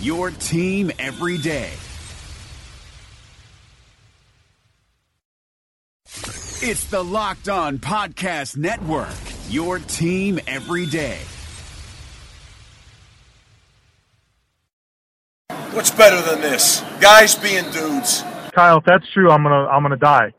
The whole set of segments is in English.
your team every day. It's the Locked On Podcast Network, your team every day. What's better than this? Guys being dudes. Kyle, if that's true, I'm gonna I'm gonna die.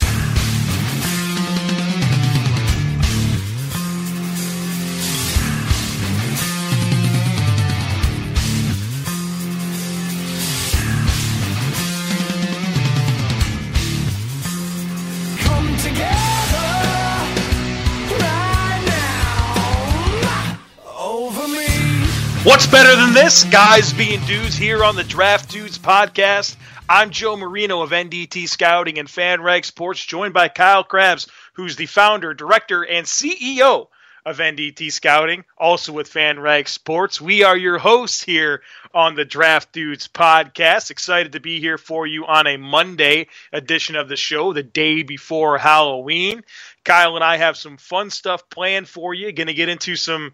What's better than this? Guys being dudes here on the Draft Dudes podcast. I'm Joe Marino of NDT Scouting and FanRag Sports, joined by Kyle Crabbs, who's the founder, director, and CEO of NDT Scouting, also with FanRag Sports. We are your hosts here on the Draft Dudes podcast. Excited to be here for you on a Monday edition of the show, the day before Halloween. Kyle and I have some fun stuff planned for you. Going to get into some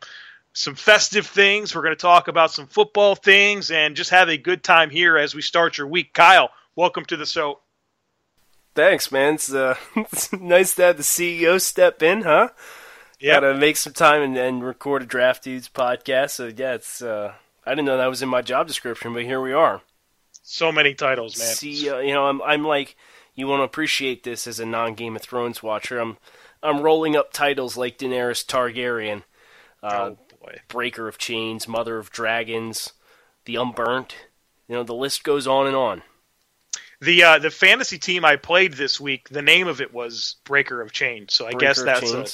some festive things. We're going to talk about some football things and just have a good time here as we start your week. Kyle, welcome to the show. Thanks, man. It's, uh, it's nice to have the CEO step in, huh? Yeah, Gotta make some time and, and record a Draft Dudes podcast. So, yeah, it's, uh, I didn't know that was in my job description, but here we are. so many titles, man. CEO, you know, I'm, I'm like, you want to appreciate this as a non Game of Thrones watcher. I'm, I'm rolling up titles like Daenerys Targaryen, uh, Breaker of Chains, Mother of Dragons, The Unburnt. You know, the list goes on and on. The uh, the fantasy team I played this week, the name of it was Breaker of Chains. So I Breaker guess that's a,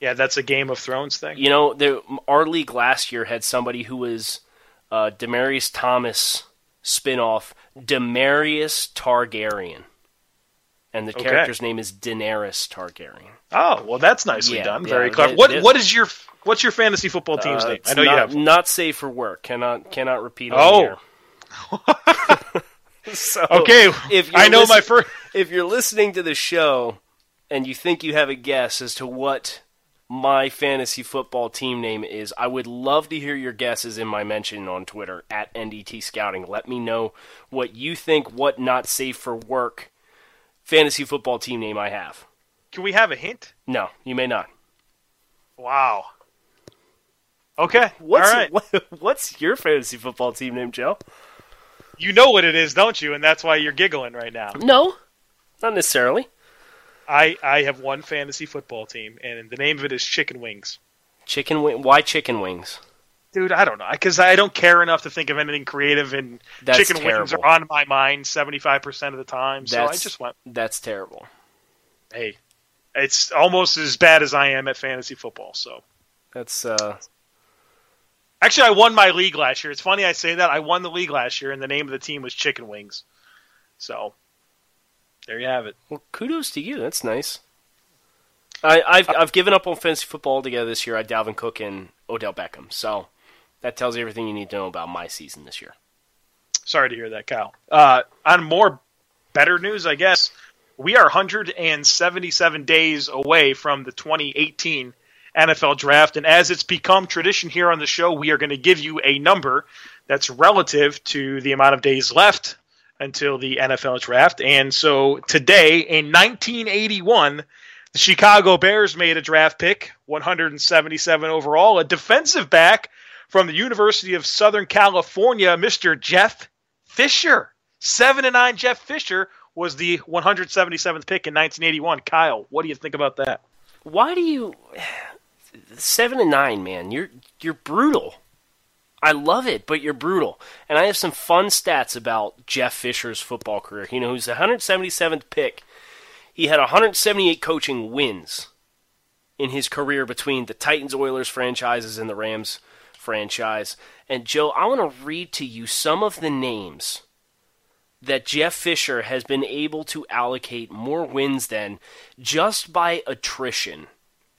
yeah, that's a Game of Thrones thing. You know, there, our league last year had somebody who was uh, Demaryius Thomas spinoff, Demaryius Targaryen, and the Okay. character's name is Daenerys Targaryen. Oh, well, that's nicely Yeah, done. yeah, Very clever. they- what they- what is your what's your fantasy football team's Uh, name? I know not, you have. not safe for work. Cannot cannot repeat. Oh. so Okay, if you're I know my first. if you're listening to the show and you think you have a guess as to what my fantasy football team name is, I would love to hear your guesses in my mention on Twitter at NDT Scouting. Let me know what you think, what not safe for work fantasy football team name I have. Can we have a hint? No, you may not. Wow. Okay. What's All right. what, what's your fantasy football team name, Joe? You know what it is, don't you? And that's why you're giggling right now. No, not necessarily. I I have one fantasy football team, and the name of it is Chicken Wings. Chicken wing. Why chicken wings? Dude, I don't know, because I don't care enough to think of anything creative, and That's chicken wings are on my mind seventy five percent of the time. So I That's- just went, That's terrible. hey, it's almost as bad as I am at fantasy football. So That's uh. actually, I won my league last year. It's funny I say that I won the league last year, and the name of the team was Chicken Wings. So there you have it. Well, kudos to you. That's nice. I, I've I've given up on fantasy football altogether this year. I Dalvin Cook and Odell Beckham. So that tells you everything you need to know about my season this year. Sorry to hear that, Kyle. Uh, on more better news, I guess. We are 177 days away from the 2018 NFL draft. And as it's become tradition here on the show, we are going to give you a number that's relative to the amount of days left until the NFL draft. And so today, in 1981, the Chicago Bears made a draft pick, 177 overall, a defensive back from the University of Southern California, Mr. Jeff Fisher. 7 and 9 Jeff Fisher was the 177th pick in 1981. Kyle, what do you think about that? Why do you seven and nine, man? You're you're brutal. I love it, but you're brutal. And I have some fun stats about Jeff Fisher's football career. You know, he's the 177th pick. He had 178 coaching wins in his career between the Titans Oilers franchises and the Rams franchise. And Joe, I want to read to you some of the names that Jeff Fisher has been able to allocate more wins than just by attrition.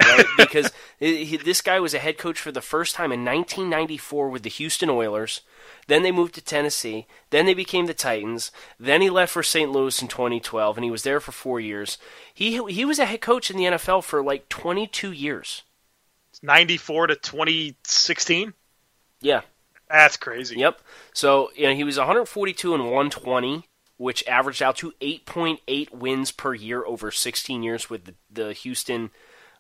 Right? because this guy was a head coach for the first time in 1994 with the Houston Oilers. Then they moved to Tennessee. Then they became the Titans. Then he left for St. Louis in 2012, and he was there for four years. He he was a head coach in the NFL for like 22 years. 94 to 2016? Yeah, That's crazy. Yep. So you know, he was 142 and 120, which averaged out to 8.8 wins per year over 16 years with the, the Houston,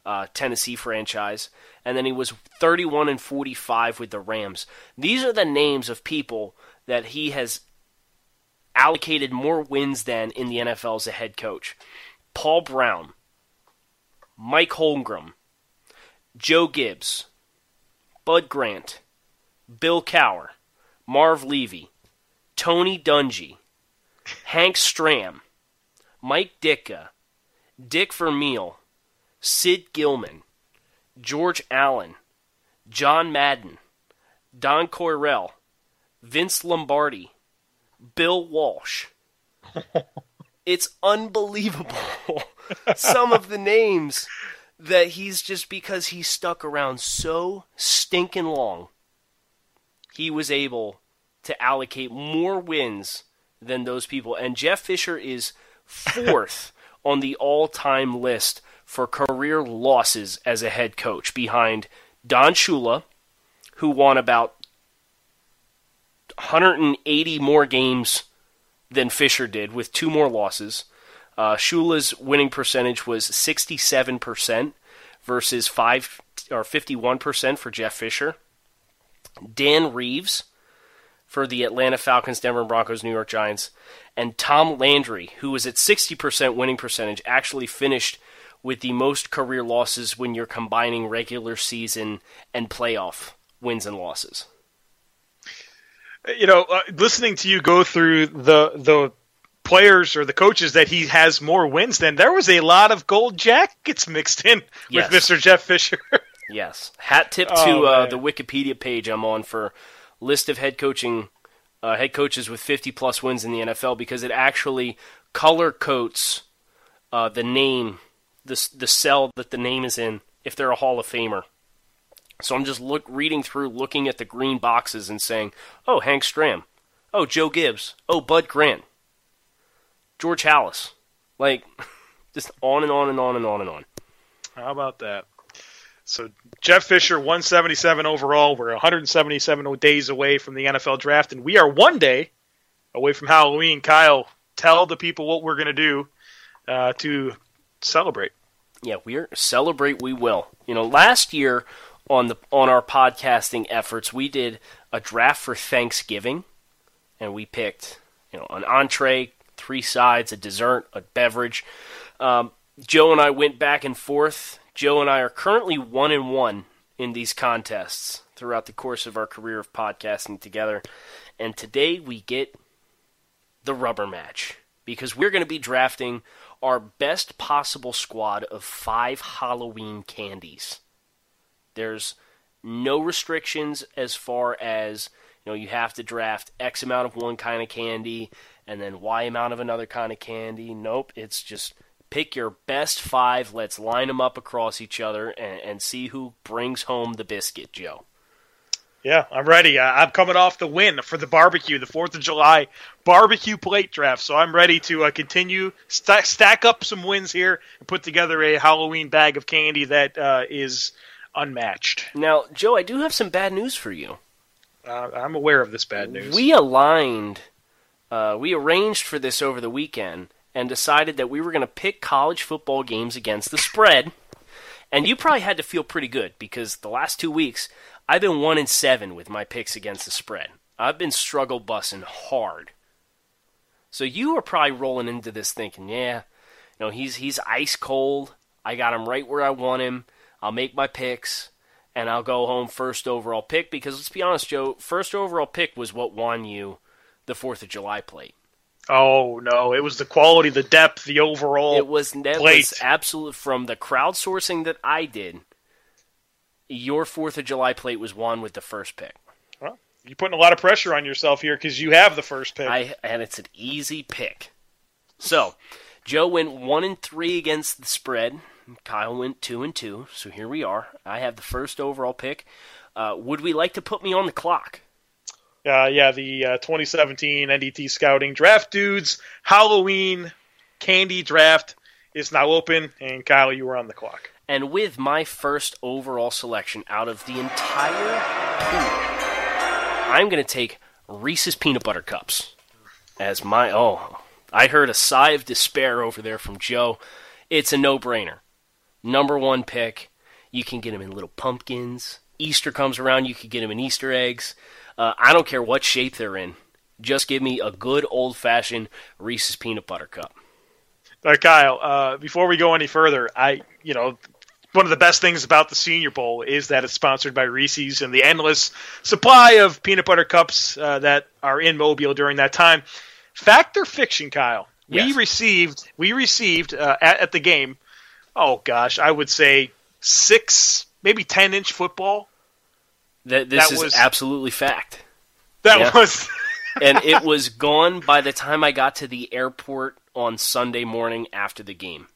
uh, Tennessee franchise, and then he was 31 and 45 with the Rams. These are the names of people that he has allocated more wins than in the NFL as a head coach. Paul Brown, Mike Holmgren, Joe Gibbs, Bud Grant, Bill Cowher, Marv Levy, Tony Dungy, Hank Stram, Mike Ditka, Dick Vermeil, Sid Gilman, George Allen, John Madden, Don Coryell, Vince Lombardi, Bill Walsh. it's unbelievable. Some of the names that he's just because he stuck around so stinking long, he was able to allocate more wins than those people. And Jeff Fisher is fourth on the all time list for career losses as a head coach behind Don Shula, who won about 180 more games than Fisher did with two more losses. Uh, Shula's winning percentage was 67% versus 5 or 51% for Jeff Fisher. Dan Reeves for the Atlanta Falcons, Denver Broncos, New York Giants, and Tom Landry, who was at 60% winning percentage, actually finished with the most career losses when you're combining regular season and playoff wins and losses. You know, uh, listening to you go through the the players or the coaches that he has more wins than, there was a lot of gold jackets mixed in Yes. with Mr. Jeff Fisher. Yes. Hat tip to Oh, uh, the Wikipedia page I'm on for list of head coaching uh, head coaches with 50 plus wins in the NFL because it actually color coats uh, the name, the the cell that the name is in if they're a Hall of Famer. So I'm just look reading through, looking at the green boxes and saying, "Oh, Hank Stram, oh Joe Gibbs, oh Bud Grant, George Halas," like just on and on and on and on and on. How about that? So Jeff Fisher, 177 overall. We're 177 days away from the NFL draft, and we are one day away from Halloween. Kyle, tell the people what we're going to do uh, to celebrate. Yeah, we're celebrate. We will. You know, last year on the on our podcasting efforts, we did a draft for Thanksgiving, and we picked you know an entree, three sides, a dessert, a beverage. Um, Joe and I went back and forth. Joe and I are currently one and one in these contests throughout the course of our career of podcasting together, and today we get the rubber match because we're going to be drafting our best possible squad of five Halloween candies. There's no restrictions as far as you know you have to draft X amount of one kind of candy and then Y amount of another kind of candy. Nope, it's just pick your best five. Let's line them up across each other and, and see who brings home the biscuit, Joe. Yeah, I'm ready. Uh, I'm coming off the win for the barbecue, the Fourth of July barbecue plate draft. So I'm ready to uh, continue st- stack up some wins here and put together a Halloween bag of candy that uh, is unmatched. Now, Joe, I do have some bad news for you. Uh, I'm aware of this bad news. We aligned, uh, we arranged for this over the weekend and decided that we were going to pick college football games against the spread. And you probably had to feel pretty good because the last two weeks I've been one in seven with my picks against the spread. I've been struggle bussing hard. So you are probably rolling into this thinking, yeah, you know, he's he's ice cold. I got him right where I want him. I'll make my picks and I'll go home first overall pick because let's be honest, Joe, first overall pick was what won you the 4th of July plate. Oh no! It was the quality, the depth, the overall. It was that plate. was absolute from the crowdsourcing that I did. Your Fourth of July plate was won with the first pick. Well, you're putting a lot of pressure on yourself here because you have the first pick. I and it's an easy pick. So, Joe went one and three against the spread. Kyle went two and two. So here we are. I have the first overall pick. Uh, would we like to put me on the clock? Uh, yeah, the uh, 2017 NDT Scouting Draft Dudes Halloween Candy Draft is now open, and Kyle, you were on the clock. And with my first overall selection out of the entire pool, I'm going to take Reese's Peanut Butter Cups as my. Oh, I heard a sigh of despair over there from Joe. It's a no brainer. Number one pick. You can get them in little pumpkins. Easter comes around, you can get them in Easter eggs. Uh, I don't care what shape they're in. Just give me a good old fashioned Reese's Peanut Butter Cup. All right, Kyle. Uh, before we go any further, I, you know, one of the best things about the Senior Bowl is that it's sponsored by Reese's and the endless supply of peanut butter cups uh, that are in Mobile during that time. Fact or fiction, Kyle? We Yes. received we received uh, at, at the game. Oh gosh, I would say six, maybe ten inch football. That this That is was- absolutely fact. That Yeah. was and it was gone by the time I got to the airport on Sunday morning after the game.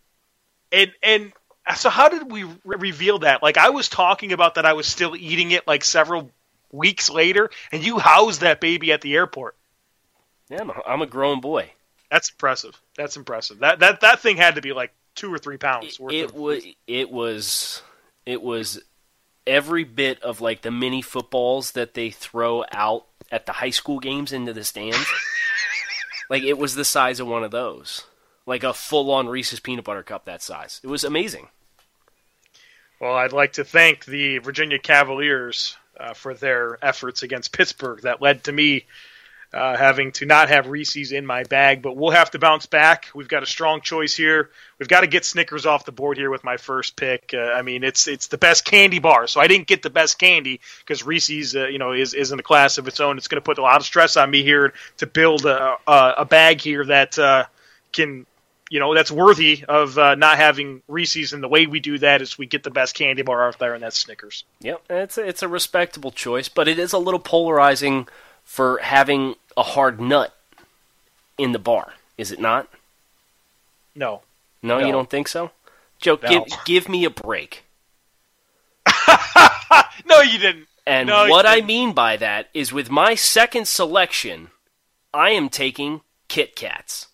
and and so how did we re- reveal that? Like I was talking about that I was still eating it like several weeks later, and you housed that baby at the airport. Yeah, I'm a, I'm a grown boy. That's impressive. That's impressive. That that that thing had to be like two or three pounds worth It of. was it was it was every bit of like the mini footballs that they throw out at the high school games into the stands. like it was the size of one of those. Like a full on Reese's peanut butter cup that size. It was amazing. Well, I'd like to thank the Virginia Cavaliers uh, for their efforts against Pittsburgh that led to me uh, having to not have Reese's in my bag. But we'll have to bounce back. We've got a strong choice here. We've got to get Snickers off the board here with my first pick. Uh, I mean, it's it's the best candy bar, so I didn't get the best candy because Reese's, uh, you know, is is in a class of its own. It's going to put a lot of stress on me here to build a a, a bag here that uh, can you know that's worthy of uh, not having Reese's. And the way we do that is we get the best candy bar out there, and that's Snickers. Yep, it's a, it's a respectable choice, but it is a little polarizing for having a hard nut in the bar, is it not? No, No, No. you don't think so? Joe, No. give give me a break. no, you didn't. And No, what I didn't. mean by that is with my second selection, I am taking Kit Kats.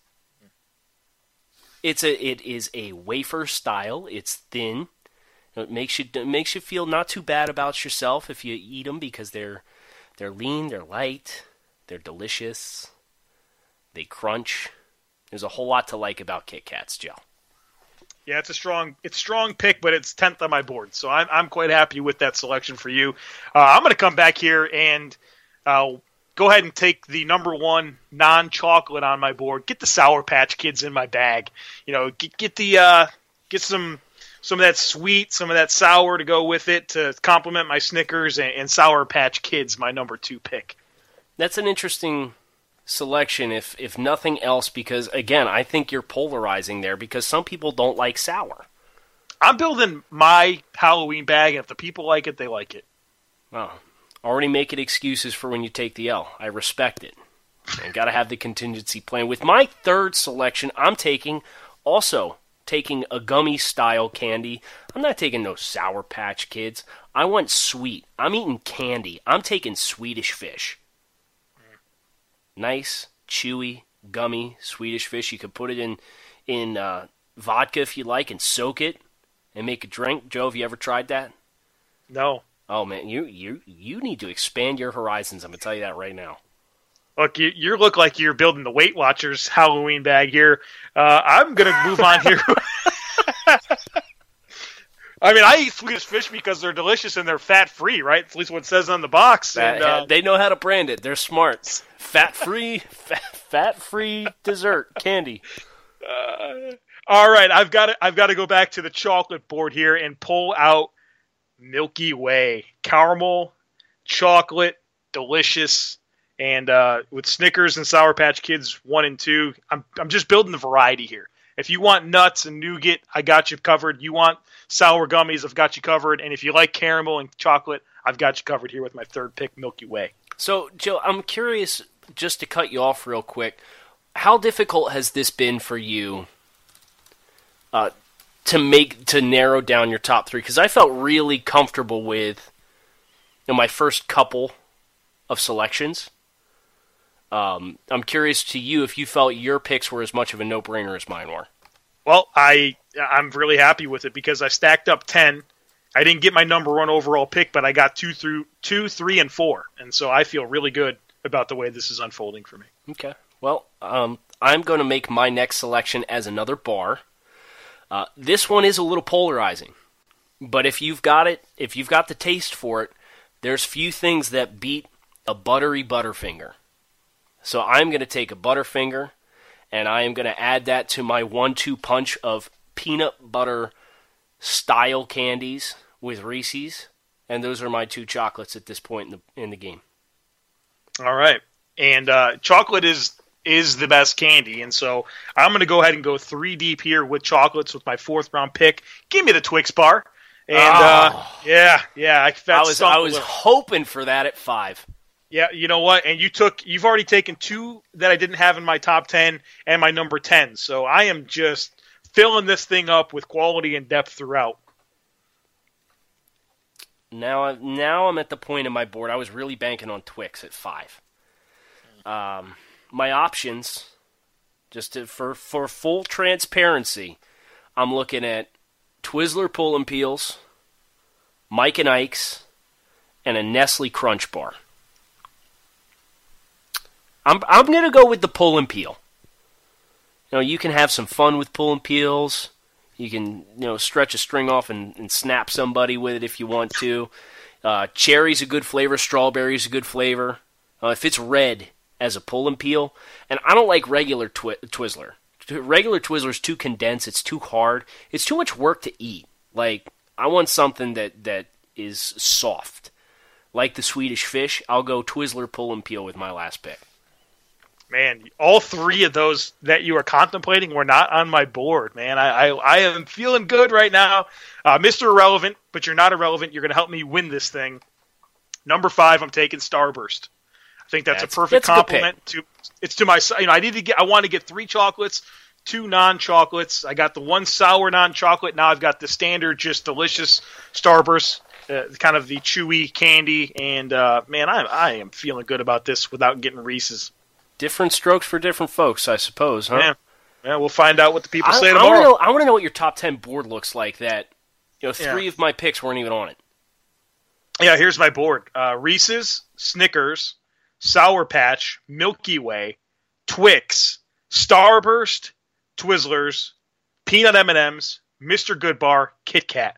It's a it is a wafer style. It's thin. It makes you it makes you feel not too bad about yourself if you eat them because they're they're lean, they're light, they're delicious. They crunch. There's a whole lot to like about Kit Kats, Joe. Yeah, it's a strong, it's strong pick, but it's tenth on my board, so I'm I'm quite happy with that selection for you. Uh, I'm going to come back here and uh, go ahead and take the number one non-chocolate on my board. Get the Sour Patch Kids in my bag. You know, get get the uh, get some some of that sweet, some of that sour to go with it to complement my Snickers and, and Sour Patch Kids, my number two pick. That's an interesting selection if if nothing else because again, I think you're polarizing there because some people don't like sour. I'm building my Halloween bag, and if the people like it, they like it. Well, already making excuses for when you take the L. I respect it. And got to have the contingency plan. With my third selection, I'm taking also taking a gummy style candy. I'm not taking no Sour Patch Kids. I want sweet. I'm eating candy. I'm taking Swedish fish. Nice, chewy, gummy Swedish fish. You could put it in in uh, vodka if you like and soak it and make a drink. Joe, have you ever tried that? No. Oh man, you you you need to expand your horizons. I'm gonna tell you that right now. Look, you, you look like you're building the Weight Watchers Halloween bag here. Uh, I'm going to move on here. I mean, I eat Swedish fish because they're delicious and they're fat free, right? At least what it says on the box. And, uh, they know how to brand it. They're smart. Fat free, fat free dessert candy. all right, I've got to I've got to go back to the chocolate board here and pull out Milky Way caramel, chocolate, delicious, and uh, with Snickers and Sour Patch Kids one and two. I'm I'm just building the variety here. If you want nuts and nougat, I got you covered. You want sour gummies, I've got you covered. And if you like caramel and chocolate, I've got you covered here with my third pick, Milky Way. So, Joe, I'm curious, just to cut you off real quick, how difficult has this been for you uh, to make to narrow down your top three? Because I felt really comfortable with you know, my first couple of selections. Um, I'm curious to you if you felt your picks were as much of a no-brainer as mine were. Well, I I'm really happy with it because I stacked up ten. I didn't get my number one overall pick, but I got two through two, three, and four, and so I feel really good about the way this is unfolding for me. Okay. Well, um, I'm going to make my next selection as another bar. Uh, this one is a little polarizing, but if you've got it, if you've got the taste for it, there's few things that beat a buttery Butterfinger. So I'm going to take a Butterfinger, and I am going to add that to my one-two punch of peanut butter style candies with Reese's, and those are my two chocolates at this point in the in the game. All right, and uh, chocolate is is the best candy, and so I'm going to go ahead and go three deep here with chocolates with my fourth round pick. Give me the Twix bar, and uh, yeah, yeah, I, I was I was hoping for that at five. Yeah, you know what? And you took you've already taken two that I didn't have in my top 10 and my number 10. So I am just filling this thing up with quality and depth throughout. Now, now I'm at the point in my board. I was really banking on Twix at five. Um, my options, just to, for for full transparency, I'm looking at Twizzler Pull and Peels, Mike and Ike's, and a Nestle Crunch Bar. I'm I'm gonna go with the pull and peel. You know, you can have some fun with pull and peels. You can, you know, stretch a string off and, and snap somebody with it if you want to. Uh, cherry's a good flavor. Strawberry's a good flavor. Uh, if it's red as a pull and peel, and I don't like regular twi- Twizzler. Regular Twizzler's too condensed. It's too hard. It's too much work to eat. Like I want something that that is soft, like the Swedish fish. I'll go Twizzler pull and peel with my last pick. Man, all three of those that you are contemplating were not on my board, man. I I, I am feeling good right now. Uh, Mr. Irrelevant, but you're not irrelevant. You're going to help me win this thing. Number five, I'm taking Starburst. I think that's, That's- a perfect that's a compliment to it's to my you know I need to get I want to get three chocolates, two non chocolates. I got the one sour non chocolate. Now I've got the standard just delicious Starburst, uh, kind of the chewy candy. And uh, man, I I am feeling good about this without getting Reese's. Different strokes for different folks, I suppose, huh? Yeah, yeah. We'll find out what the people I, say I want to tomorrow. know. I want to know what your top ten board looks like. That you know, three Yeah. of my picks weren't even on it. Yeah, here's my board: uh, Reese's, Snickers, Sour Patch, Milky Way, Twix, Starburst, Twizzlers, Peanut M and M's, Mr. Goodbar, Kit Kat.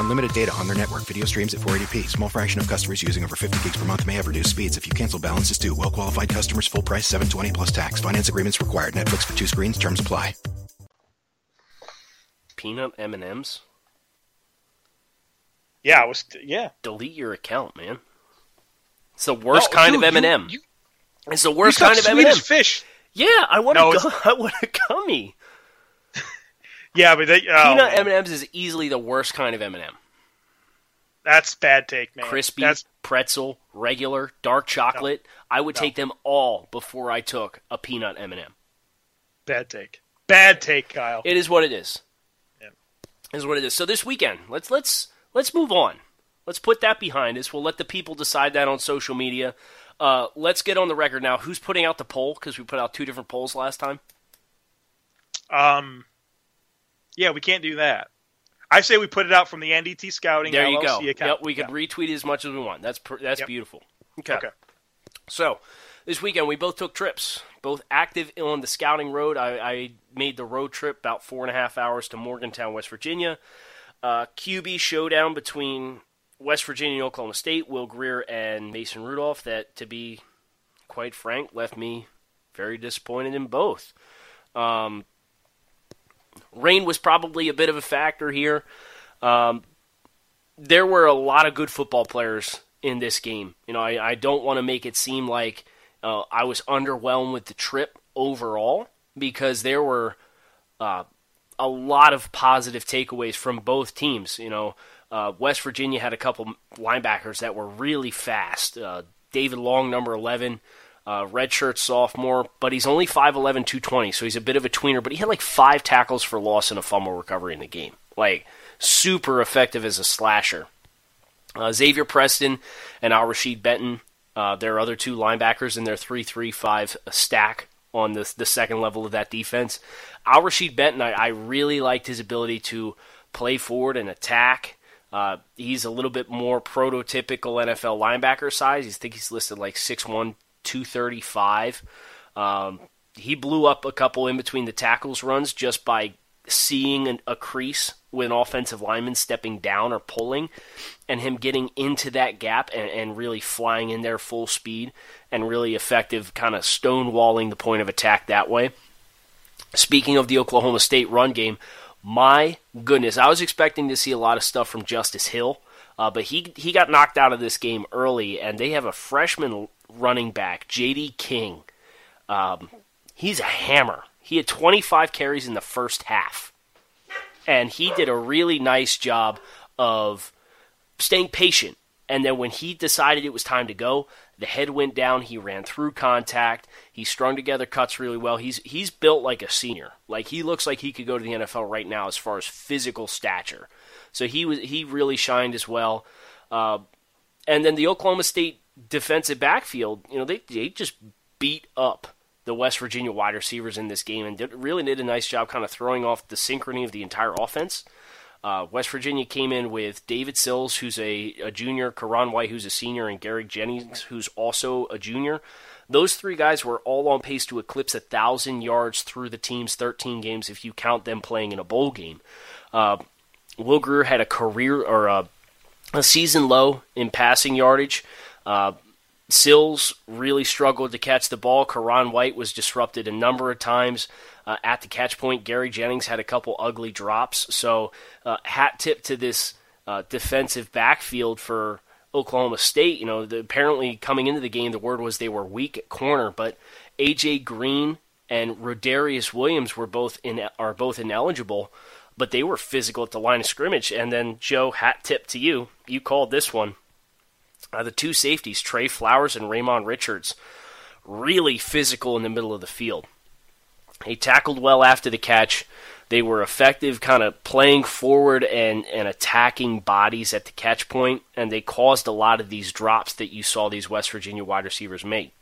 Unlimited data on their network. Video streams at 480p. Small fraction of customers using over 50 gigs per month may have reduced speeds. If you cancel, balances due. Well qualified customers. Full price. 720 plus tax. Finance agreements required. Netflix for two screens. Terms apply. Peanut M and M's. Yeah, it was. Yeah, Delete your account, man. It's the worst Oh, kind dude, of M and you- M. you- It's the worst stuck kind of M and Swedish M. fish. Yeah, I want No, a gu- I want a gummy. Yeah, but they, oh, Peanut. M and M's is easily the worst kind of M and M. that's bad take, man. Crispy, That's pretzel, regular, dark chocolate. I would No. take them all before I took a peanut M and M. bad take. Bad take, Kyle. It is what it is. Yeah. It is what it is. So this weekend, let's let's let's move on. Let's put that behind us. We'll let the people decide that on social media. Uh, let's get on the record now. Who's putting out the poll? Because we put out two different polls last time. Um, yeah, we can't do that. I say we put it out from the NDT Scouting There you LLC go. account. Yep, we could retweet it as much as we want. That's pr- that's Yep. beautiful. Okay. Okay. So this weekend we both took trips, both active on the scouting road. I, I made the road trip about four and a half hours to Morgantown, West Virginia. Uh, QB showdown between West Virginia and Oklahoma State, Will Grier and Mason Rudolph. That, to be quite frank, left me very disappointed in both. Um, rain was probably a bit of a factor here. Um, there were a lot of good football players in this game. You know, I, I don't want to make it seem like uh, I was underwhelmed with the trip overall because there were uh, a lot of positive takeaways from both teams. You know, uh, West Virginia had a couple linebackers that were really fast. Uh, David Long, number 11, uh, redshirt sophomore, but he's only 5'11, 220, so he's a bit of a tweener, but he had like five tackles for loss and a fumble recovery in the game. Like, super effective as a slasher. Uh, Xavier Preston and Al-Rasheed Benton, uh, their other two linebackers in their 3 3 5 stack on the, the second level of that defense. Al-Rasheed Benton, I, I really liked his ability to play forward and attack. Uh, he's a little bit more prototypical NFL linebacker size. I think he's listed like 6'1, 235. Um, he blew up a couple in between the tackles runs just by seeing an, a crease with an offensive lineman stepping down or pulling, and him getting into that gap and, and really flying in there full speed and really effective, kind of stonewalling the point of attack that way. Speaking of the Oklahoma State run game, my goodness, I was expecting to see a lot of stuff from Justice Hill, uh, but he he got knocked out of this game early, and they have a freshman running back, J.D. King. Um, he's a hammer. He had 25 carries in the first half, and he did a really nice job of staying patient. And then when he decided it was time to go, the head went down. He ran through contact. He strung together cuts really well. He's he's built like a senior. Like he looks like he could go to the NFL right now as far as physical stature. So he was he really shined as well. Uh, and then the Oklahoma State defensive backfield, you know, they they just beat up the West Virginia wide receivers in this game and did, really did a nice job kind of throwing off the synchrony of the entire offense. Uh, West Virginia came in with David Sills, who's a, a junior, Ka'Raun White, who's a senior, and Gary Jennings, who's also a junior. Those three guys were all on pace to eclipse a thousand yards through the team's 13 games if you count them playing in a bowl game. Uh, Will Grier had a career or a, a season low in passing yardage. Uh, Sills really struggled to catch the ball. Ka'Raun White was disrupted a number of times uh, at the catch point. Gary Jennings had a couple ugly drops. So, uh, hat tip to this uh, defensive backfield for Oklahoma State. You know, the, apparently coming into the game, the word was they were weak at corner, but AJ Green and Rodarius Williams were both in are both ineligible, but they were physical at the line of scrimmage. And then Joe, hat tip to you, you called this one. Uh, the two safeties, Tre Flowers and Ramon Richards, really physical in the middle of the field. They tackled well after the catch. They were effective, kind of playing forward and, and attacking bodies at the catch point, and they caused a lot of these drops that you saw these West Virginia wide receivers make.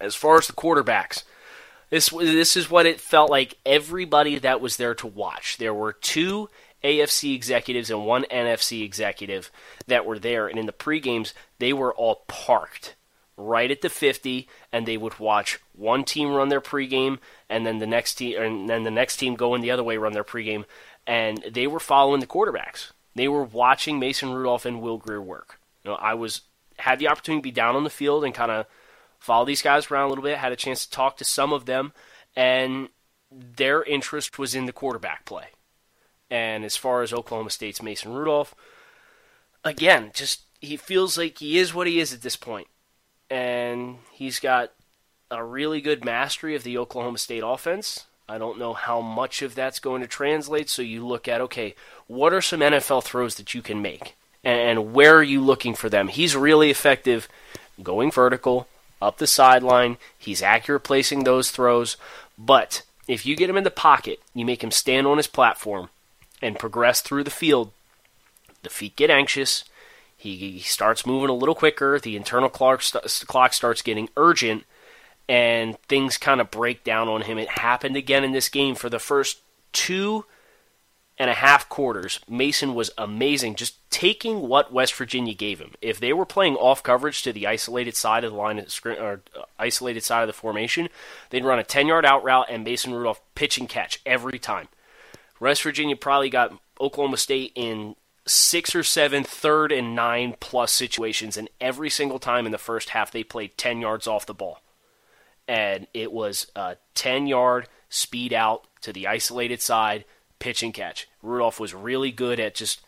As far as the quarterbacks, This this is what it felt like. Everybody that was there to watch. There were two AFC executives and one NFC executive that were there, and in the pre games they were all parked right at the 50 and they would watch one team run their pregame and then the next team and then the next team going the other way run their pregame and they were following the quarterbacks. They were watching Mason Rudolph and Will Grier work. You know, I was had the opportunity to be down on the field and kind of follow these guys around a little bit, had a chance to talk to some of them and their interest was in the quarterback play. And as far as Oklahoma State's Mason Rudolph, again, just he feels like he is what he is at this point. and he's got a really good mastery of the Oklahoma State offense. I don't know how much of that's going to translate. So you look at, okay, what are some NFL throws that you can make? And where are you looking for them? He's really effective going vertical, up the sideline. He's accurate placing those throws. But if you get him in the pocket, you make him stand on his platform and progress through the field, the feet get anxious. He, he starts moving a little quicker. The internal clock, st- clock starts getting urgent, and things kind of break down on him. It happened again in this game for the first two and a half quarters. Mason was amazing, just taking what West Virginia gave him. If they were playing off coverage to the isolated side of the line or uh, isolated side of the formation, they'd run a 10 yard out route and Mason Rudolph pitch and catch every time. West Virginia probably got Oklahoma State in six or seven third and nine plus situations, and every single time in the first half they played 10 yards off the ball. And it was a 10 yard speed out to the isolated side, pitch and catch. Rudolph was really good at just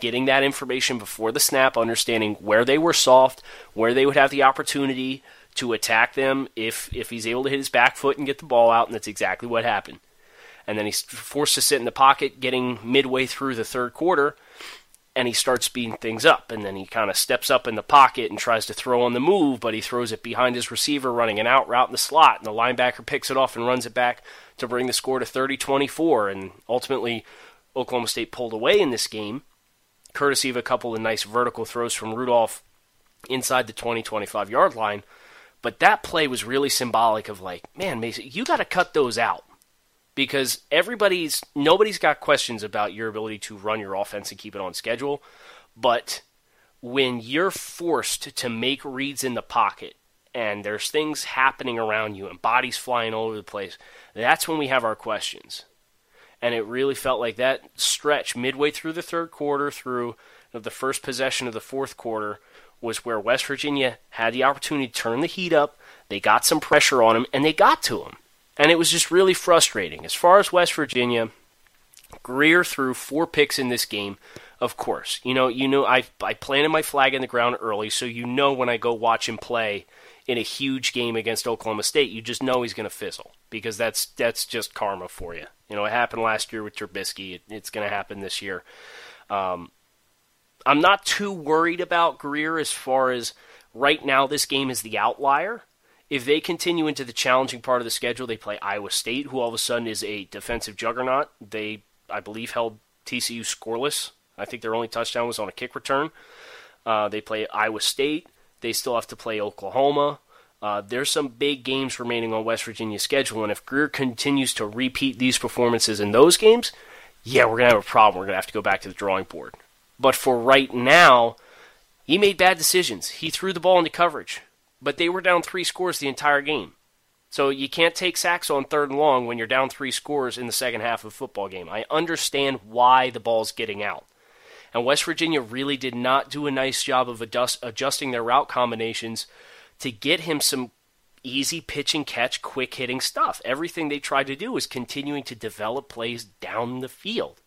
getting that information before the snap, understanding where they were soft, where they would have the opportunity to attack them if if he's able to hit his back foot and get the ball out, and that's exactly what happened. And then he's forced to sit in the pocket, getting midway through the third quarter, and he starts speeding things up. And then he kind of steps up in the pocket and tries to throw on the move, but he throws it behind his receiver, running an out route in the slot. And the linebacker picks it off and runs it back to bring the score to 30 24. And ultimately, Oklahoma State pulled away in this game, courtesy of a couple of nice vertical throws from Rudolph inside the 20 25 yard line. But that play was really symbolic of like, man, Mason, you got to cut those out because everybody's nobody's got questions about your ability to run your offense and keep it on schedule, but when you're forced to make reads in the pocket and there's things happening around you and bodies flying all over the place, that's when we have our questions. And it really felt like that stretch midway through the third quarter, through the first possession of the fourth quarter, was where West Virginia had the opportunity to turn the heat up. They got some pressure on him, and they got to him. And it was just really frustrating. As far as West Virginia, Grier threw four picks in this game. Of course, you know, you know, I I planted my flag in the ground early, so you know when I go watch him play in a huge game against Oklahoma State, you just know he's going to fizzle because that's that's just karma for you. You know, it happened last year with Trubisky. It, it's going to happen this year. Um, I'm not too worried about Grier as far as right now. This game is the outlier if they continue into the challenging part of the schedule, they play Iowa State, who all of a sudden is a defensive juggernaut. They, I believe, held TCU scoreless. I think their only touchdown was on a kick return. Uh, they play Iowa State. They still have to play Oklahoma. Uh, there's some big games remaining on West Virginia's schedule, and if Grier continues to repeat these performances in those games, yeah, we're going to have a problem. We're going to have to go back to the drawing board. But for right now, he made bad decisions. He threw the ball into coverage but they were down three scores the entire game. So you can't take sacks on third and long when you're down three scores in the second half of a football game. I understand why the ball's getting out. And West Virginia really did not do a nice job of adjust, adjusting their route combinations to get him some easy pitch and catch, quick hitting stuff. Everything they tried to do was continuing to develop plays down the field.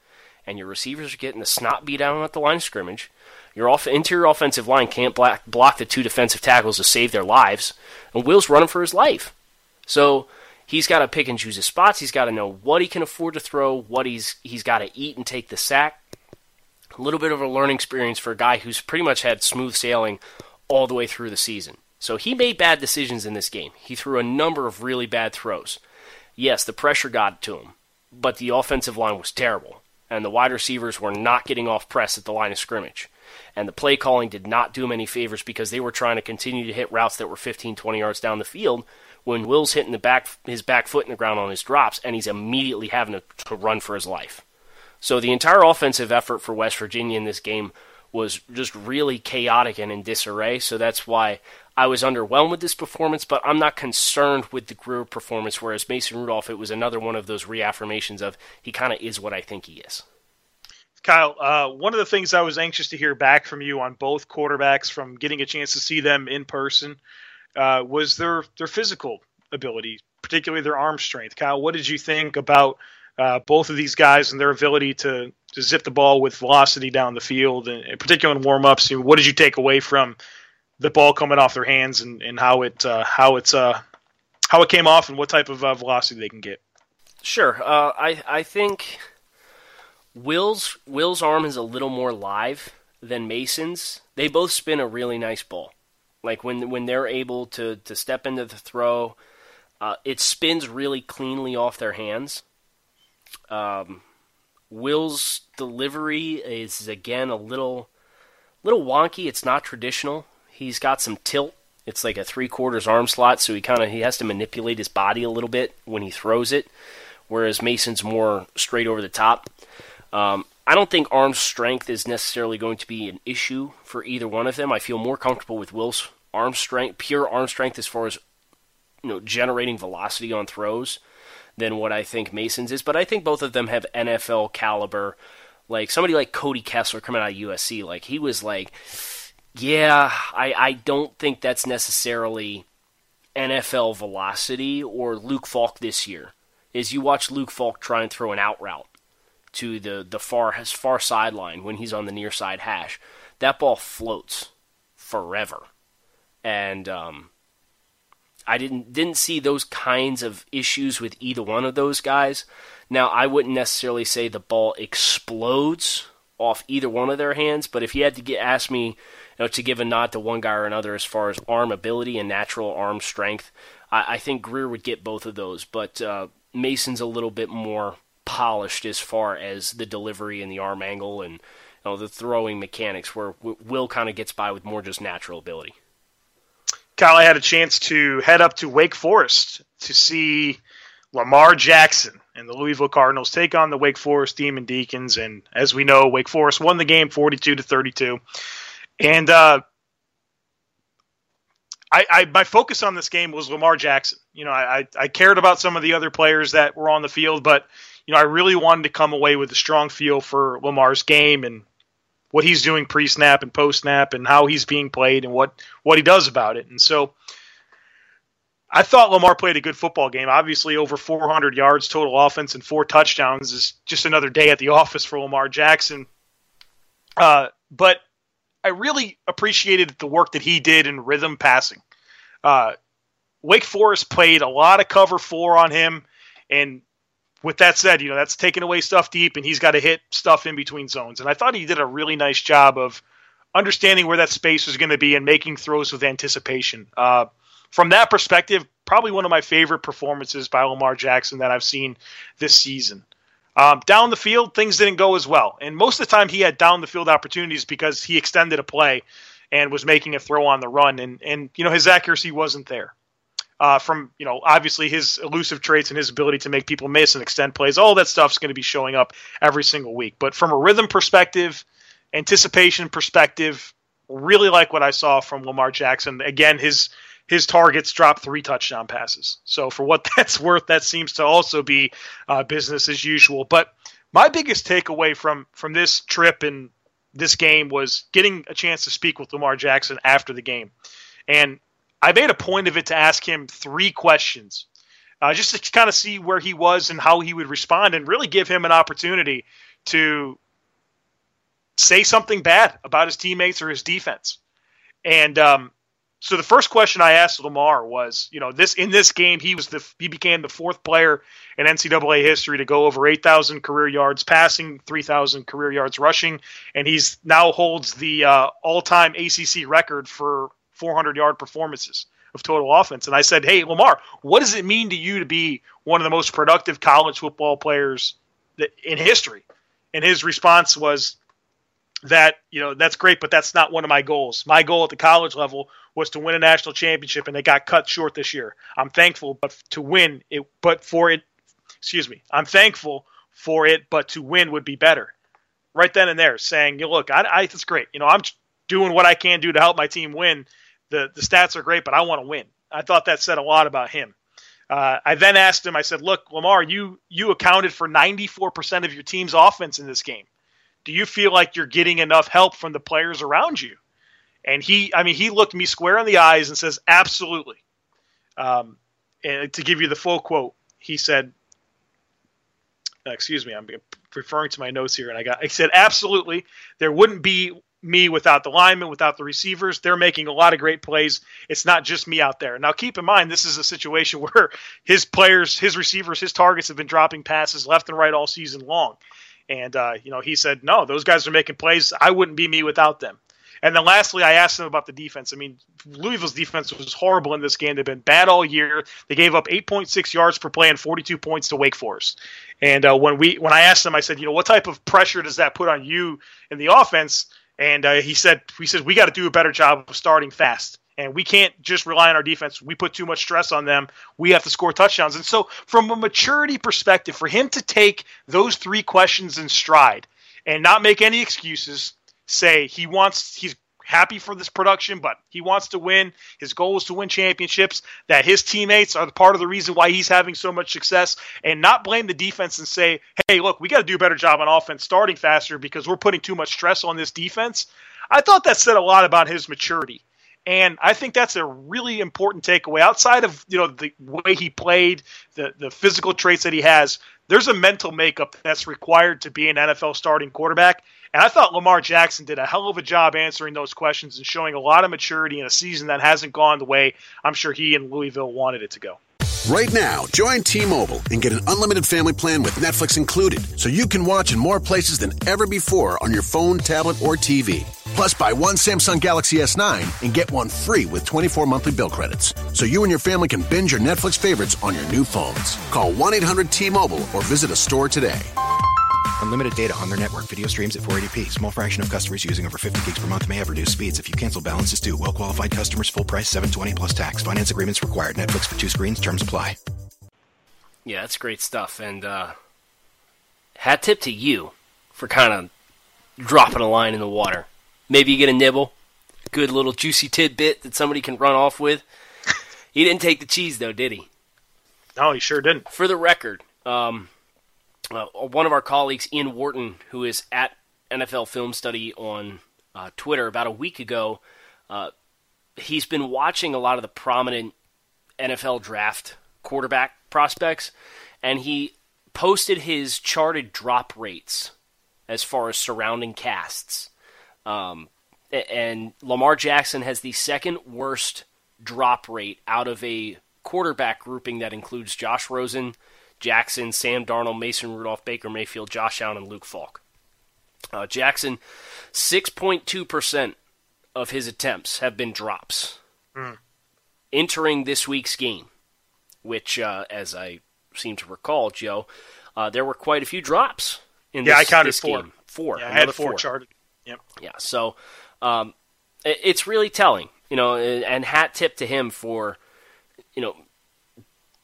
And your receivers are getting the snot beat out at the line of scrimmage. Your off- interior offensive line can't block, block the two defensive tackles to save their lives, and Will's running for his life. So he's got to pick and choose his spots. He's got to know what he can afford to throw, what he's he's got to eat and take the sack. A little bit of a learning experience for a guy who's pretty much had smooth sailing all the way through the season. So he made bad decisions in this game. He threw a number of really bad throws. Yes, the pressure got to him, but the offensive line was terrible, and the wide receivers were not getting off press at the line of scrimmage. And the play calling did not do him any favors because they were trying to continue to hit routes that were 15, 20 yards down the field when Will's hitting the back his back foot in the ground on his drops, and he's immediately having to, to run for his life. So the entire offensive effort for West Virginia in this game was just really chaotic and in disarray. So that's why I was underwhelmed with this performance, but I'm not concerned with the Grier performance. Whereas Mason Rudolph, it was another one of those reaffirmations of he kind of is what I think he is. Kyle, uh, one of the things I was anxious to hear back from you on both quarterbacks from getting a chance to see them in person uh, was their their physical ability, particularly their arm strength. Kyle, what did you think about uh, both of these guys and their ability to, to zip the ball with velocity down the field, and, and particularly in warm ups? What did you take away from the ball coming off their hands and, and how it uh, how it's uh, how it came off and what type of uh, velocity they can get? Sure, I I think Will's Will's arm is a little more live than Mason's. They both spin a really nice ball. Like when when they're able to to step into the throw, uh, it spins really cleanly off their hands. Um, Will's delivery is again a little little wonky. It's not traditional. He's got some tilt. It's like a three quarters arm slot, so he kind of he has to manipulate his body a little bit when he throws it. Whereas Mason's more straight over the top. Um, I don't think arm strength is necessarily going to be an issue for either one of them. I feel more comfortable with Will's arm strength, pure arm strength, as far as you know, generating velocity on throws than what I think Mason's is. But I think both of them have NFL caliber. Like somebody like Cody Kessler coming out of USC, like he was like, yeah, I I don't think that's necessarily NFL velocity or Luke Falk this year. Is you watch Luke Falk try and throw an out route to the the far far sideline when he's on the near side hash. That ball floats forever, and um, I didn't didn't see those kinds of issues with either one of those guys. Now I wouldn't necessarily say the ball explodes off either one of their hands, but if you had to get ask me you know, to give a nod to one guy or another as far as arm ability and natural arm strength, I, I think Grier would get both of those. But uh, Mason's a little bit more polished as far as the delivery and the arm angle and you know, the throwing mechanics, where Will kind of gets by with more just natural ability. Kyle, I had a chance to head up to Wake Forest to see Lamar Jackson and the Louisville Cardinals take on the Wake Forest Demon Deacons, and as we know, Wake Forest won the game forty-two to thirty-two. And uh, I, I, my focus on this game was Lamar Jackson. You know, I, I cared about some of the other players that were on the field, but you know, I really wanted to come away with a strong feel for Lamar's game and what he's doing pre-snap and post-snap and how he's being played and what what he does about it. And so I thought Lamar played a good football game. Obviously, over 400 yards total offense and four touchdowns is just another day at the office for Lamar Jackson. Uh, but I really appreciated the work that he did in rhythm passing. Uh, Wake Forest played a lot of cover four on him, and with that said, you know that's taking away stuff deep, and he's got to hit stuff in between zones. And I thought he did a really nice job of understanding where that space was going to be and making throws with anticipation. Uh, from that perspective, probably one of my favorite performances by Lamar Jackson that I've seen this season. Um, down the field, things didn't go as well, and most of the time he had down the field opportunities because he extended a play and was making a throw on the run, and and you know his accuracy wasn't there. Uh, from you know obviously his elusive traits and his ability to make people miss and extend plays, all that stuff's going to be showing up every single week. But from a rhythm perspective, anticipation perspective, really like what I saw from Lamar Jackson. Again, his his targets dropped three touchdown passes. So for what that's worth, that seems to also be uh, business as usual. But my biggest takeaway from from this trip and this game was getting a chance to speak with Lamar Jackson after the game, and I made a point of it to ask him three questions. Uh, just to kind of see where he was and how he would respond, and really give him an opportunity to say something bad about his teammates or his defense. And um, so the first question I asked Lamar was, you know, this in this game he was the he became the fourth player in NCAA history to go over 8,000 career yards passing, 3,000 career yards rushing, and he's now holds the uh, all-time ACC record for 400 yard performances of total offense. And I said, hey Lamar, what does it mean to you to be one of the most productive college football players in history? And his response was, that you know that's great, but that's not one of my goals. My goal at the college level was to win a national championship, and it got cut short this year. I'm thankful, but to win it, but for it, excuse me, I'm thankful for it, but to win would be better. Right then and there, saying, you look, I, I it's great. You know, I'm doing what I can do to help my team win. The the stats are great, but I want to win. I thought that said a lot about him. Uh, I then asked him. I said, "Look, Lamar, you you accounted for 94% of your team's offense in this game. Do you feel like you're getting enough help from the players around you?" And he, I mean, he looked me square in the eyes and says, "Absolutely." Um, and to give you the full quote, he said, uh, "Excuse me, I'm referring to my notes here." And I got, I said, "Absolutely, there wouldn't be me without the linemen, without the receivers. They're making a lot of great plays. It's not just me out there. Now, keep in mind, this is a situation where his players, his receivers, his targets have been dropping passes left and right all season long. And, uh, you know, he said, no, those guys are making plays. I wouldn't be me without them. And then lastly, I asked him about the defense. I mean, Louisville's defense was horrible in this game. They've been bad all year. They gave up 8.6 yards per play and 42 points to Wake Forest. And uh, when we when I asked him, I said, you know, what type of pressure does that put on you in the offense? And uh, he said, he said we got to do a better job of starting fast. And we can't just rely on our defense. We put too much stress on them. We have to score touchdowns. And so, from a maturity perspective, for him to take those three questions in stride and not make any excuses, say he wants, he's happy for this production, but he wants to win. His goal is to win championships. That his teammates are part of the reason why he's having so much success, and not blame the defense and say, "Hey, look, we got to do a better job on offense, starting faster because we're putting too much stress on this defense." I thought that said a lot about his maturity. And I think that's a really important takeaway. Outside of you know the way he played, the the physical traits that he has, there's a mental makeup that's required to be an NFL starting quarterback. And I thought Lamar Jackson did a hell of a job answering those questions and showing a lot of maturity in a season that hasn't gone the way I'm sure he and Louisville wanted it to go. Right now, join T-Mobile and get an unlimited family plan with Netflix included, so you can watch in more places than ever before on your phone, tablet, or TV. Plus, buy one Samsung Galaxy S9 and get one free with 24 monthly bill credits, so you and your family can binge your Netflix favorites on your new phones. Call 1-800-T-Mobile or visit a store today. Unlimited data on their network. Video streams at 480p. Small fraction of customers using over 50 gigs per month may have reduced speeds. If you cancel, balance is due. Well qualified customers, full price, 720 plus tax. Finance agreements required. Netflix for two screens. Terms apply. Yeah, that's great stuff. And uh, hat tip to you for kind of dropping a line in the water. Maybe you get a nibble, good little juicy tidbit that somebody can run off with. he didn't take the cheese though, did he? No, he sure didn't. For the record, um, uh, one of our colleagues, Ian Wharton, who is at NFL Film Study on uh, Twitter, about a week ago, uh, he's been watching a lot of the prominent NFL draft quarterback prospects, and he posted his charted drop rates as far as surrounding casts. Um, and Lamar Jackson has the second worst drop rate out of a quarterback grouping that includes Josh Rosen, Jackson, Sam Darnold, Mason Rudolph, Baker Mayfield, Josh Allen, and Luke Falk. Uh, Jackson, 6.2% of his attempts have been drops. Mm. Entering this week's game, which, uh, as I seem to recall, Joe, uh, there were quite a few drops in yeah, this, I counted this four. game. Four. Yeah, I had four, charted. Yep. Yeah, so um, it, it's really telling, you know, and hat tip to him for, you know,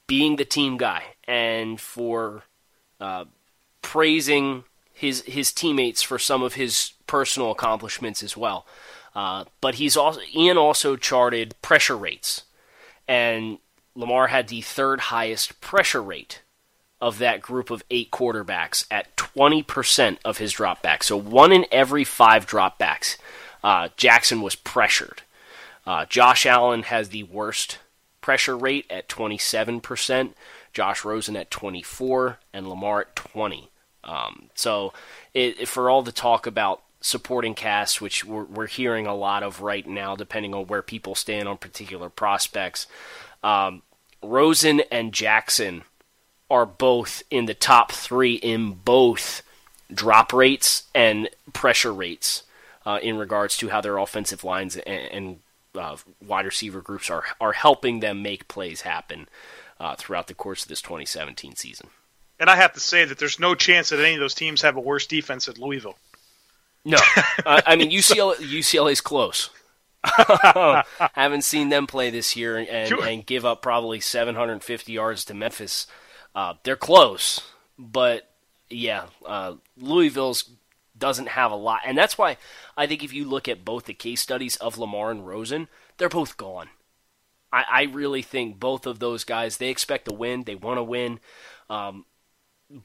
being the team guy and for uh, praising his his teammates for some of his personal accomplishments as well. Uh, but he's also Ian also charted pressure rates, and Lamar had the third highest pressure rate of that group of eight quarterbacks at 20% of his dropbacks. So one in every five dropbacks, uh, Jackson was pressured. Uh, Josh Allen has the worst pressure rate at 27%, Josh Rosen at 24, and Lamar at 20. Um, so it, for all the talk about supporting casts, which we're, we're, hearing a lot of right now, depending on where people stand on particular prospects, um, Rosen and Jackson are both in the top three in both drop rates and pressure rates uh, in regards to how their offensive lines and, and uh, wide receiver groups are are helping them make plays happen uh, throughout the course of this 2017 season. And I have to say that there's no chance that any of those teams have a worse defense at Louisville. No, uh, I mean UCLA. UCLA's close. Haven't seen them play this year and, Sure. and give up probably 750 yards to Memphis. Uh, they're close, but yeah, uh, Louisville's doesn't have a lot, and that's why I think if you look at both the case studies of Lamar and Rosen, they're both gone. I, I really think both of those guys they expect to win, they want to win, um,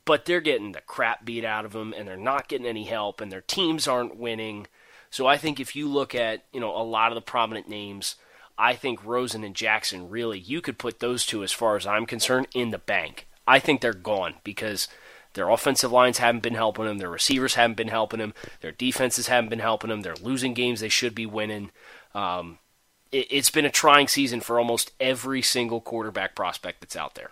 but they're getting the crap beat out of them, and they're not getting any help, and their teams aren't winning. So I think if you look at you know a lot of the prominent names, I think Rosen and Jackson really you could put those two as far as I'm concerned in the bank. I think they're gone because their offensive lines haven't been helping them, their receivers haven't been helping them, their defenses haven't been helping them. They're losing games they should be winning. Um, it, it's been a trying season for almost every single quarterback prospect that's out there.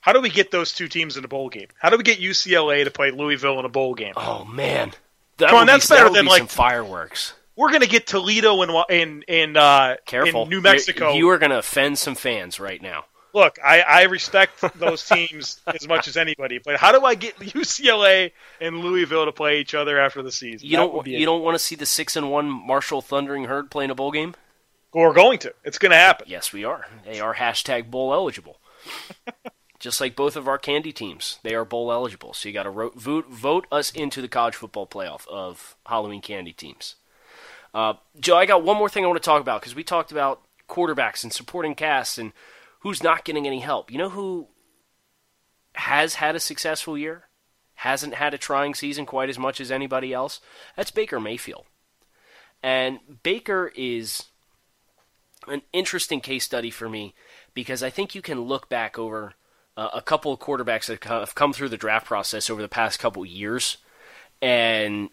How do we get those two teams in a bowl game? How do we get UCLA to play Louisville in a bowl game? Oh man, that Come on, would be- that's that better than be like some fireworks. We're gonna get Toledo in in in uh, Careful, in New Mexico. You, you are going to offend some fans right now. Look, I, I respect those teams as much as anybody, but how do I get UCLA and Louisville to play each other after the season? You That don't you it. don't want to see the six and one Marshall Thundering Herd playing a bowl game? We're going to. It's going to happen. Yes, we are. They are hashtag bowl eligible. Just like both of our candy teams, they are bowl eligible. So you got to ro- vote vote us into the college football playoff of Halloween candy teams. Uh, Joe, I got one more thing I want to talk about because we talked about quarterbacks and supporting casts and who's not getting any help. You know who has had a successful year, hasn't had a trying season quite as much as anybody else? That's Baker Mayfield. And Baker is an interesting case study for me because I think you can look back over uh, a couple of quarterbacks that have come through the draft process over the past couple years, and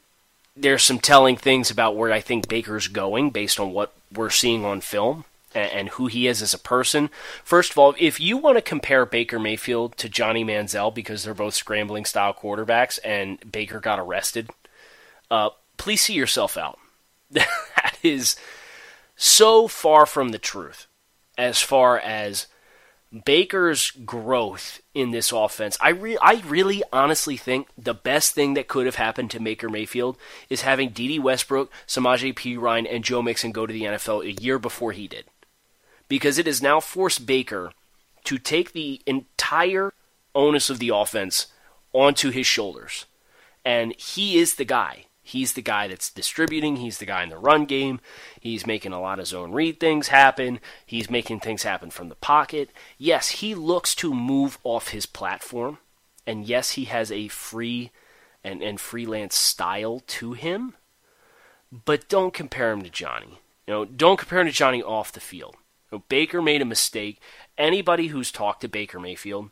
there's some telling things about where I think Baker's going based on what we're seeing on film and, and who he is as a person. First of all, if you want to compare Baker Mayfield to Johnny Manziel because they're both scrambling style quarterbacks and Baker got arrested, uh, please see yourself out. that is so far from the truth as far as Baker's growth in this offense. I re- I really honestly think the best thing that could have happened to Baker Mayfield is having Dede Westbrook, Samaje Perine, and Joe Mixon go to the NFL a year before he did. Because it has now forced Baker to take the entire onus of the offense onto his shoulders. And he is the guy. He's the guy that's distributing. He's the guy in the run game. He's making a lot of zone read things happen. He's making things happen from the pocket. Yes, he looks to move off his platform. And yes, he has a free and, and freelance style to him. But don't compare him to Johnny. You know, don't compare him to Johnny off the field. You know, Baker made a mistake. Anybody who's talked to Baker Mayfield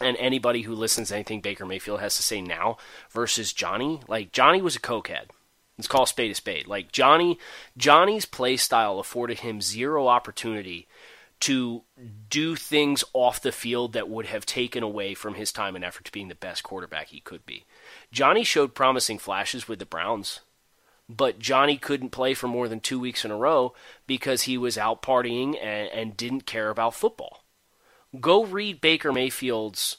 and anybody who listens to anything Baker Mayfield has to say now versus Johnny, like Johnny was a cokehead. Let's call a spade a spade. Like Johnny, Johnny's play style afforded him zero opportunity to do things off the field that would have taken away from his time and effort to being the best quarterback he could be. Johnny showed promising flashes with the Browns, but Johnny couldn't play for more than two weeks in a row because he was out partying and, and didn't care about football. Go read Baker Mayfield's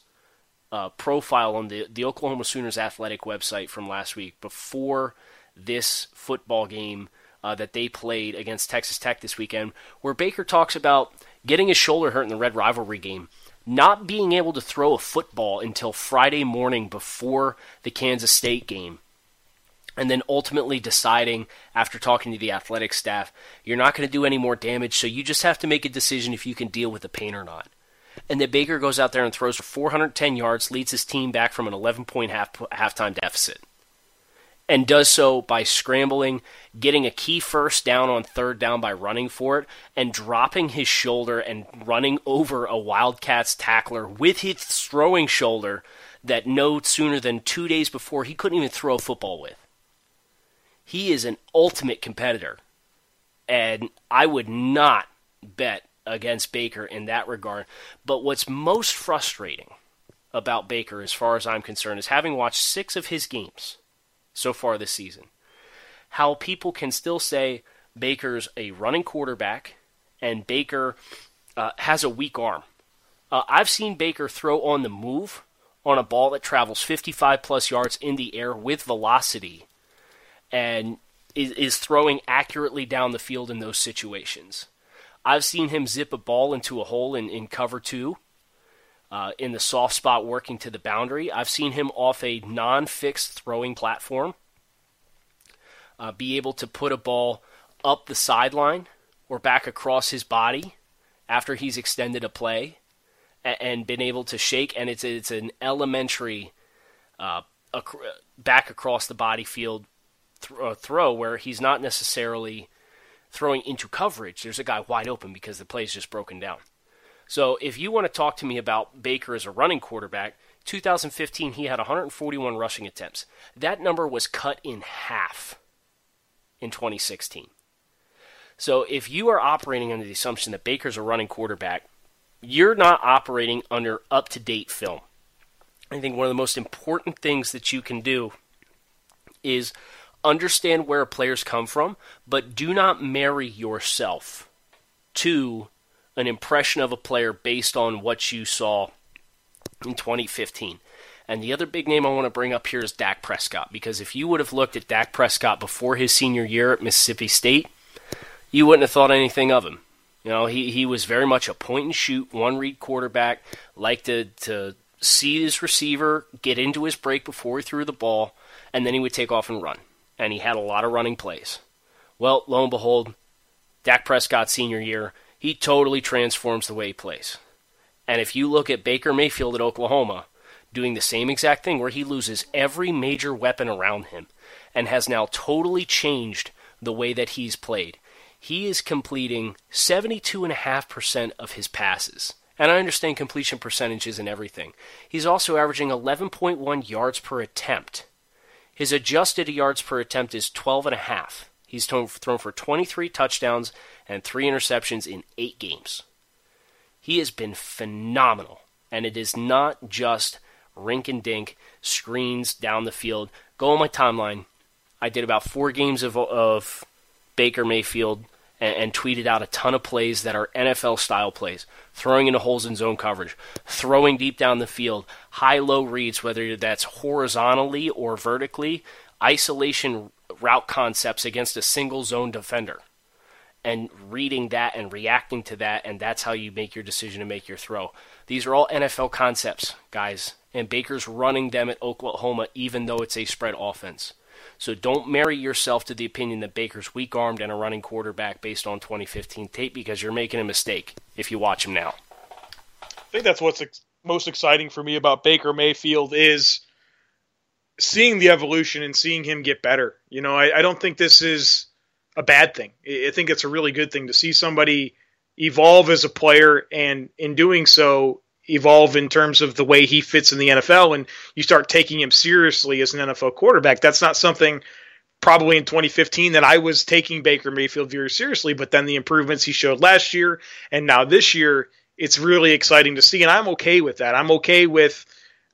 uh, profile on the, the Oklahoma Sooners athletic website from last week before this football game uh, that they played against Texas Tech this weekend, where Baker talks about getting his shoulder hurt in the Red Rivalry game, not being able to throw a football until Friday morning before the Kansas State game, and then ultimately deciding after talking to the athletic staff, you're not going to do any more damage, so you just have to make a decision if you can deal with the pain or not. And that Baker goes out there and throws for 410 yards, leads his team back from an 11 point half halftime deficit and does so by scrambling, getting a key first down on third down by running for it, and dropping his shoulder and running over a Wildcats tackler with his throwing shoulder that no sooner than two days before he couldn't even throw a football with. He is an ultimate competitor, and I would not bet against Baker in that regard. But what's most frustrating about Baker, as far as I'm concerned, is having watched six of his games so far this season, how people can still say Baker's a running quarterback and Baker uh, has a weak arm. Uh, I've seen Baker throw on the move on a ball that travels 55 plus yards in the air with velocity and is, is throwing accurately down the field in those situations. I've seen him zip a ball into a hole in, in cover two uh, in the soft spot working to the boundary. I've seen him off a non fixed throwing platform uh, be able to put a ball up the sideline or back across his body after he's extended a play and, and been able to shake. And it's, it's an elementary uh, ac- back across the body field th- uh, throw where he's not necessarily throwing into coverage. There's a guy wide open because the play's just broken down. So if you want to talk to me about Baker as a running quarterback, 2015 he had 141 rushing attempts. That number was cut in half in 2016. So if you are operating under the assumption that Baker's a running quarterback, you're not operating under up to date film. I think one of the most important things that you can do is understand where players come from, but do not marry yourself to an impression of a player based on what you saw in 2015. And the other big name I want to bring up here is Dak Prescott, because if you would have looked at Dak Prescott before his senior year at Mississippi State, you wouldn't have thought anything of him. You know, he, he was very much a point and shoot, one read quarterback, liked to, to see his receiver get into his break before he threw the ball, and then he would take off and run. And he had a lot of running plays. Well, lo and behold, Dak Prescott senior year, he totally transforms the way he plays. And if you look at Baker Mayfield at Oklahoma, doing the same exact thing where he loses every major weapon around him and has now totally changed the way that he's played. He is completing 72.5% of his passes. And I understand completion percentages and everything. He's also averaging 11.1 yards per attempt. His adjusted yards per attempt is 12.5. He's thrown for 23 touchdowns and three interceptions in eight games. He has been phenomenal. And it is not just rink and dink screens down the field. Go on my timeline. I did about four games of, of Baker Mayfield and, and tweeted out a ton of plays that are NFL style plays, throwing into holes in zone coverage, throwing deep down the field, high low reads, whether that's horizontally or vertically, isolation route concepts against a single zone defender. And reading that and reacting to that, and that's how you make your decision to make your throw. These are all NFL concepts, guys, and Baker's running them at Oklahoma, even though it's a spread offense. So don't marry yourself to the opinion that Baker's weak armed and a running quarterback based on 2015 tape because you're making a mistake if you watch him now. I think that's what's ex- most exciting for me about Baker Mayfield is seeing the evolution and seeing him get better. You know, I, I don't think this is a bad thing. I think it's a really good thing to see somebody evolve as a player and in doing so evolve in terms of the way he fits in the NFL and you start taking him seriously as an NFL quarterback. That's not something probably in 2015 that I was taking Baker Mayfield very seriously, but then the improvements he showed last year and now this year, it's really exciting to see and I'm okay with that. I'm okay with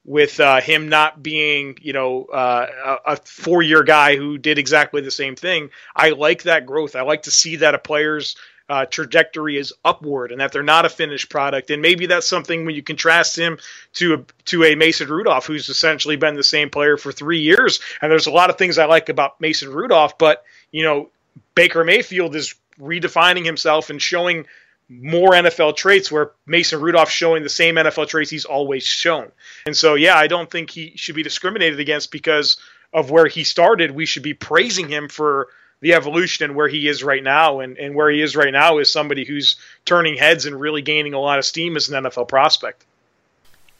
with uh, him not being, you know, uh, a four-year guy who did exactly the same thing. I like that growth. I like to see that a player's uh, trajectory is upward and that they're not a finished product. And maybe that's something when you contrast him to a, to a Mason Rudolph, who's essentially been the same player for three years. And there's a lot of things I like about Mason Rudolph, but you know, Baker Mayfield is redefining himself and showing more NFL traits where Mason Rudolph showing the same NFL traits he's always shown. And so, yeah, I don't think he should be discriminated against because of where he started. We should be praising him for the evolution and where he is right now. And, and where he is right now is somebody who's turning heads and really gaining a lot of steam as an NFL prospect.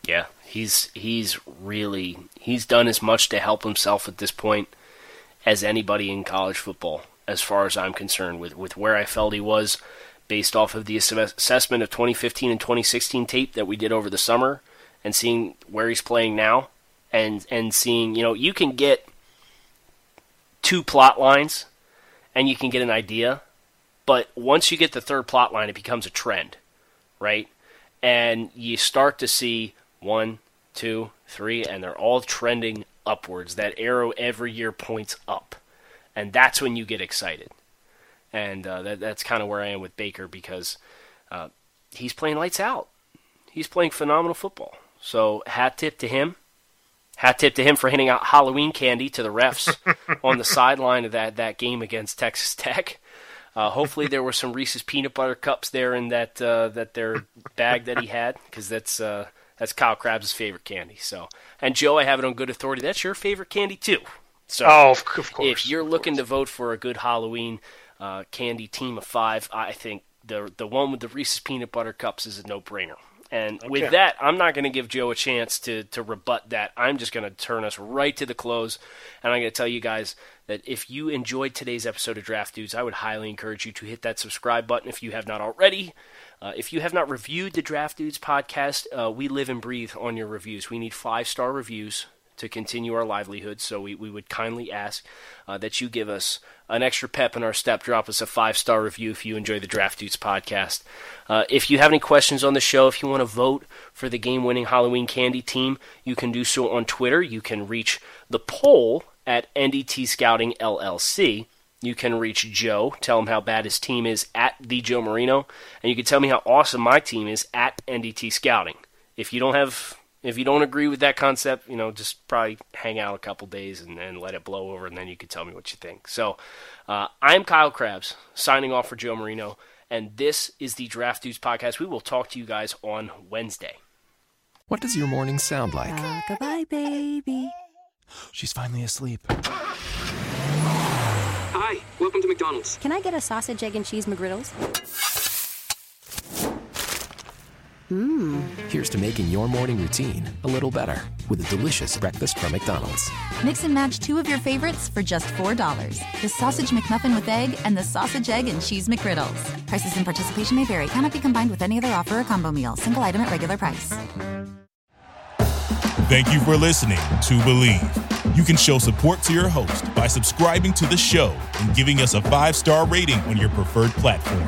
Yeah, he's he's really he's done as much to help himself at this point as anybody in college football, as far as I'm concerned, with, with where I felt he was based off of the assessment of 2015 and 2016 tape that we did over the summer and seeing where he's playing now and and seeing, you know, you can get two plot lines and you can get an idea. But once you get the third plot line, it becomes a trend, right? And you start to see one, two, three, and they're all trending upwards. That arrow every year points up. And that's when you get excited. And uh, that, that's kind of where I am with Baker because uh, he's playing lights out. He's playing phenomenal football. So hat tip to him. Hat tip to him for handing out Halloween candy to the refs on the sideline of that, that game against Texas Tech. Uh, hopefully, there were some Reese's peanut butter cups there in that uh, that their bag that he had, because that's uh, that's Kyle Crabbs' favorite candy. So, and Joe, I have it on good authority. That's your favorite candy too. So, oh, of course. If you're looking to vote for a good Halloween uh, candy team of five, I think the the one with the Reese's peanut butter cups is a no brainer. And okay. with that, I'm not going to give Joe a chance to, to rebut that. I'm just going to turn us right to the close. And I'm going to tell you guys that if you enjoyed today's episode of Draft Dudes, I would highly encourage you to hit that subscribe button if you have not already. Uh, if you have not reviewed the Draft Dudes podcast, uh, we live and breathe on your reviews. We need five star reviews to continue our livelihood. So we, we would kindly ask uh, that you give us an extra pep in our step. Drop us a five star review if you enjoy the Draft Dudes podcast. Uh, if you have any questions on the show, if you want to vote for the game winning Halloween candy team, you can do so on Twitter. You can reach the poll at NDT Scouting LLC. You can reach Joe, tell him how bad his team is at the Joe Marino, and you can tell me how awesome my team is at NDT Scouting. If you don't have if you don't agree with that concept, you know, just probably hang out a couple days and, and let it blow over, and then you can tell me what you think. So, uh, I'm Kyle Crabbs, signing off for Joe Marino, and this is the Draft Dudes podcast. We will talk to you guys on Wednesday. What does your morning sound like? Goodbye, baby. She's finally asleep. Hi, welcome to McDonald's. Can I get a sausage, egg, and cheese McGriddles? Mmm. Here's to making your morning routine a little better with a delicious breakfast from McDonald's. Mix and match two of your favorites for just $4. The Sausage McMuffin with egg and the Sausage, egg, and cheese McGriddles. Prices and participation may vary. Cannot be combined with any other offer or combo meal. Single item at regular price. Thank you for listening to Bleav. You can show support to your host by subscribing to the show and giving us a five star rating on your preferred platform.